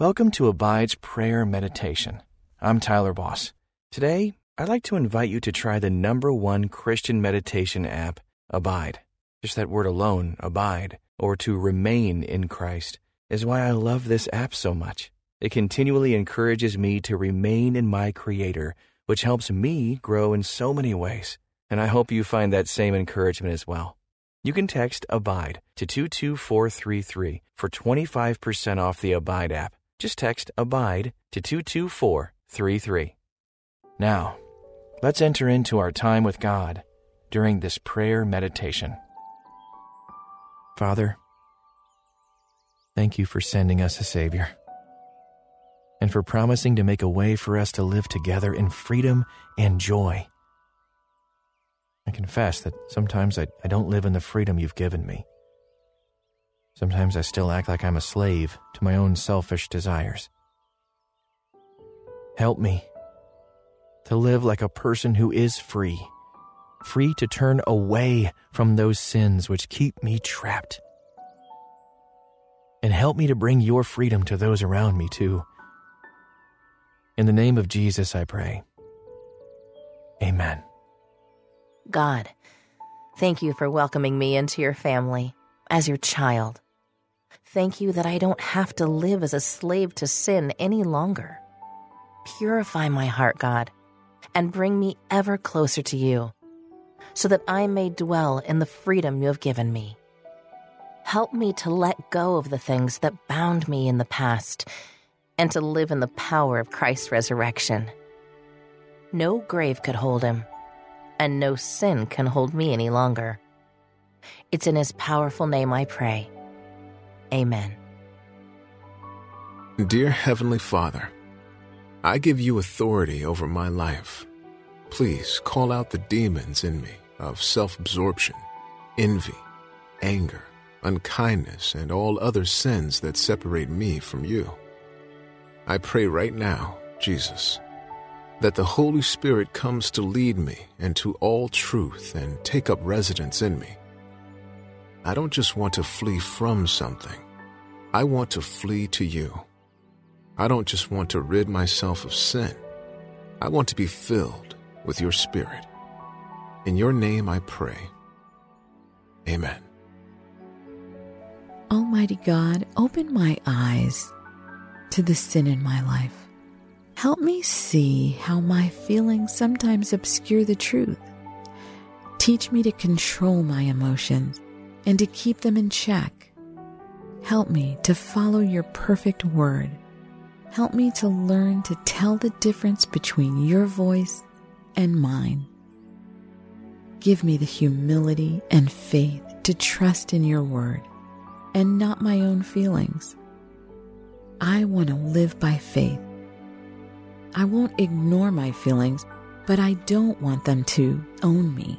Welcome to Abide's Prayer Meditation. I'm Tyler Boss. Today, I'd like to invite you to try the number one Christian meditation app, Abide. Just that word alone, abide, or to remain in Christ, is why I love this app so much. It continually encourages me to remain in my Creator, which helps me grow in so many ways. And I hope you find that same encouragement as well. You can text ABIDE to 22433 for 25% off the Abide app. Just text ABIDE to 22433. Now, let's enter into our time with God during this prayer meditation. Father, thank you for sending us a Savior and for promising to make a way for us to live together in freedom and joy. I confess that sometimes I, I don't live in the freedom you've given me. Sometimes I still act like I'm a slave to my own selfish desires. Help me to live like a person who is free, free to turn away from those sins which keep me trapped. And help me to bring your freedom to those around me, too. In the name of Jesus, I pray. Amen. God, thank you for welcoming me into your family as your child. Thank you that I don't have to live as a slave to sin any longer. Purify my heart, God, and bring me ever closer to you, so that I may dwell in the freedom you have given me. Help me to let go of the things that bound me in the past and to live in the power of Christ's resurrection. No grave could hold him and no sin can hold me any longer. It's in His powerful name I pray. Amen. Dear Heavenly Father, I give you authority over my life. Please call out the demons in me of self absorption, envy, anger, unkindness, and all other sins that separate me from you. I pray right now, Jesus that the Holy Spirit comes to lead me into all truth and take up residence in me. I don't just want to flee from something, I want to flee to you. I don't just want to rid myself of sin, I want to be filled with your Spirit. In your name I pray. Amen. Almighty God, open my eyes to the sin in my life Help me see how my feelings sometimes obscure the truth. Teach me to control my emotions and to keep them in check. Help me to follow your perfect word. Help me to learn to tell the difference between your voice and mine. Give me the humility and faith to trust in your word and not my own feelings. I want to live by faith I won't ignore my feelings, but I don't want them to own me.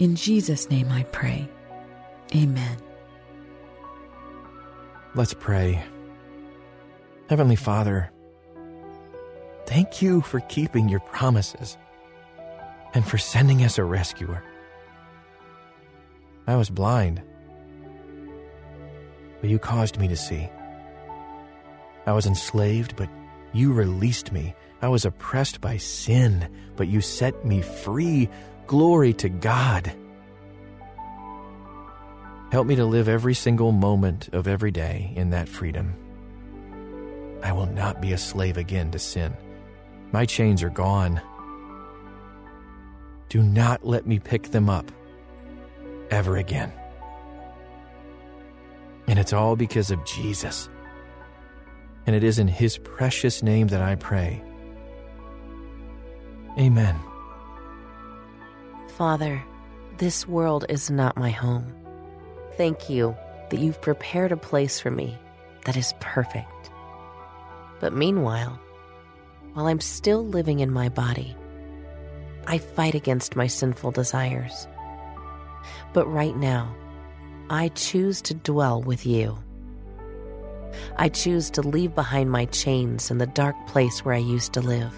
In Jesus' name I pray. Amen. Let's pray. Heavenly Father, thank you for keeping your promises and for sending us a rescuer. I was blind, but you caused me to see. I was enslaved, but you released me. I was oppressed by sin, but you set me free. Glory to God. Help me to live every single moment of every day in that freedom. I will not be a slave again to sin. My chains are gone. Do not let me pick them up ever again. And it's all because of Jesus and it is in His precious name that I pray. Amen. Father, this world is not my home. Thank you that you've prepared a place for me that is perfect. But meanwhile, while I'm still living in my body, I fight against my sinful desires. But right now, I choose to dwell with you. I choose to leave behind my chains in the dark place where I used to live.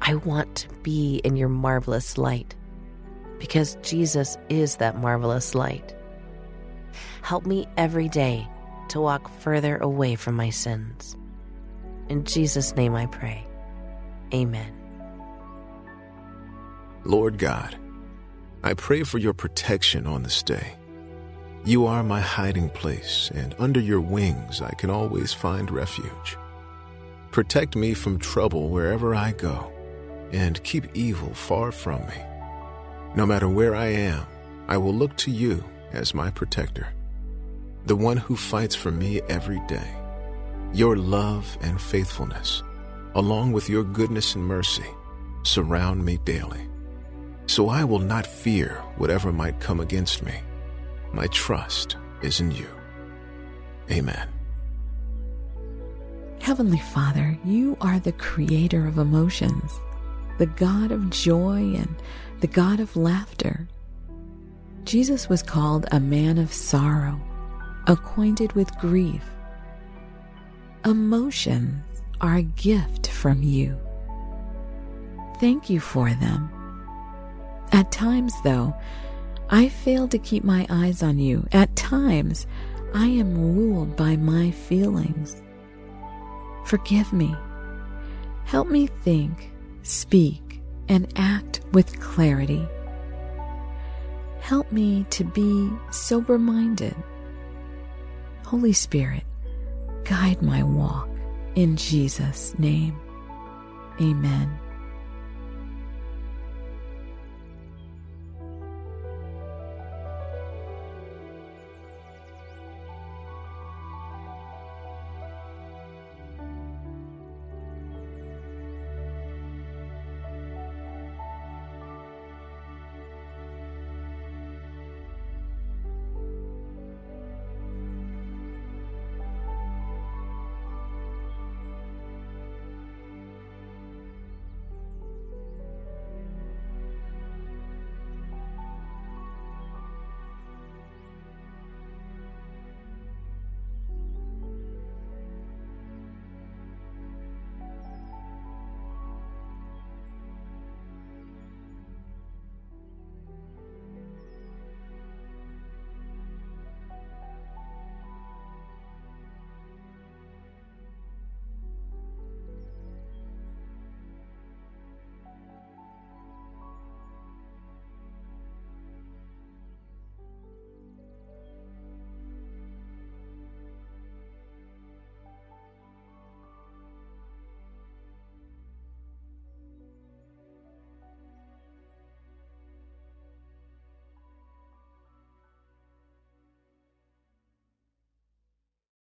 I want to be in your marvelous light because Jesus is that marvelous light. Help me every day to walk further away from my sins. In Jesus' name I pray. Amen. Lord God, I pray for your protection on this day. You are my hiding place, and under your wings I can always find refuge. Protect me from trouble wherever I go, and keep evil far from me. No matter where I am, I will look to you as my protector, the one who fights for me every day. Your love and faithfulness, along with your goodness and mercy, surround me daily. So I will not fear whatever might come against me. My trust is in you. Amen. Heavenly Father, you are the creator of emotions, the God of joy and the God of laughter. Jesus was called a man of sorrow, acquainted with grief. Emotions are a gift from you. Thank you for them. At times, though, I fail to keep my eyes on you. At times, I am ruled by my feelings. Forgive me. Help me think, speak, and act with clarity. Help me to be sober minded. Holy Spirit, guide my walk in Jesus' name. Amen.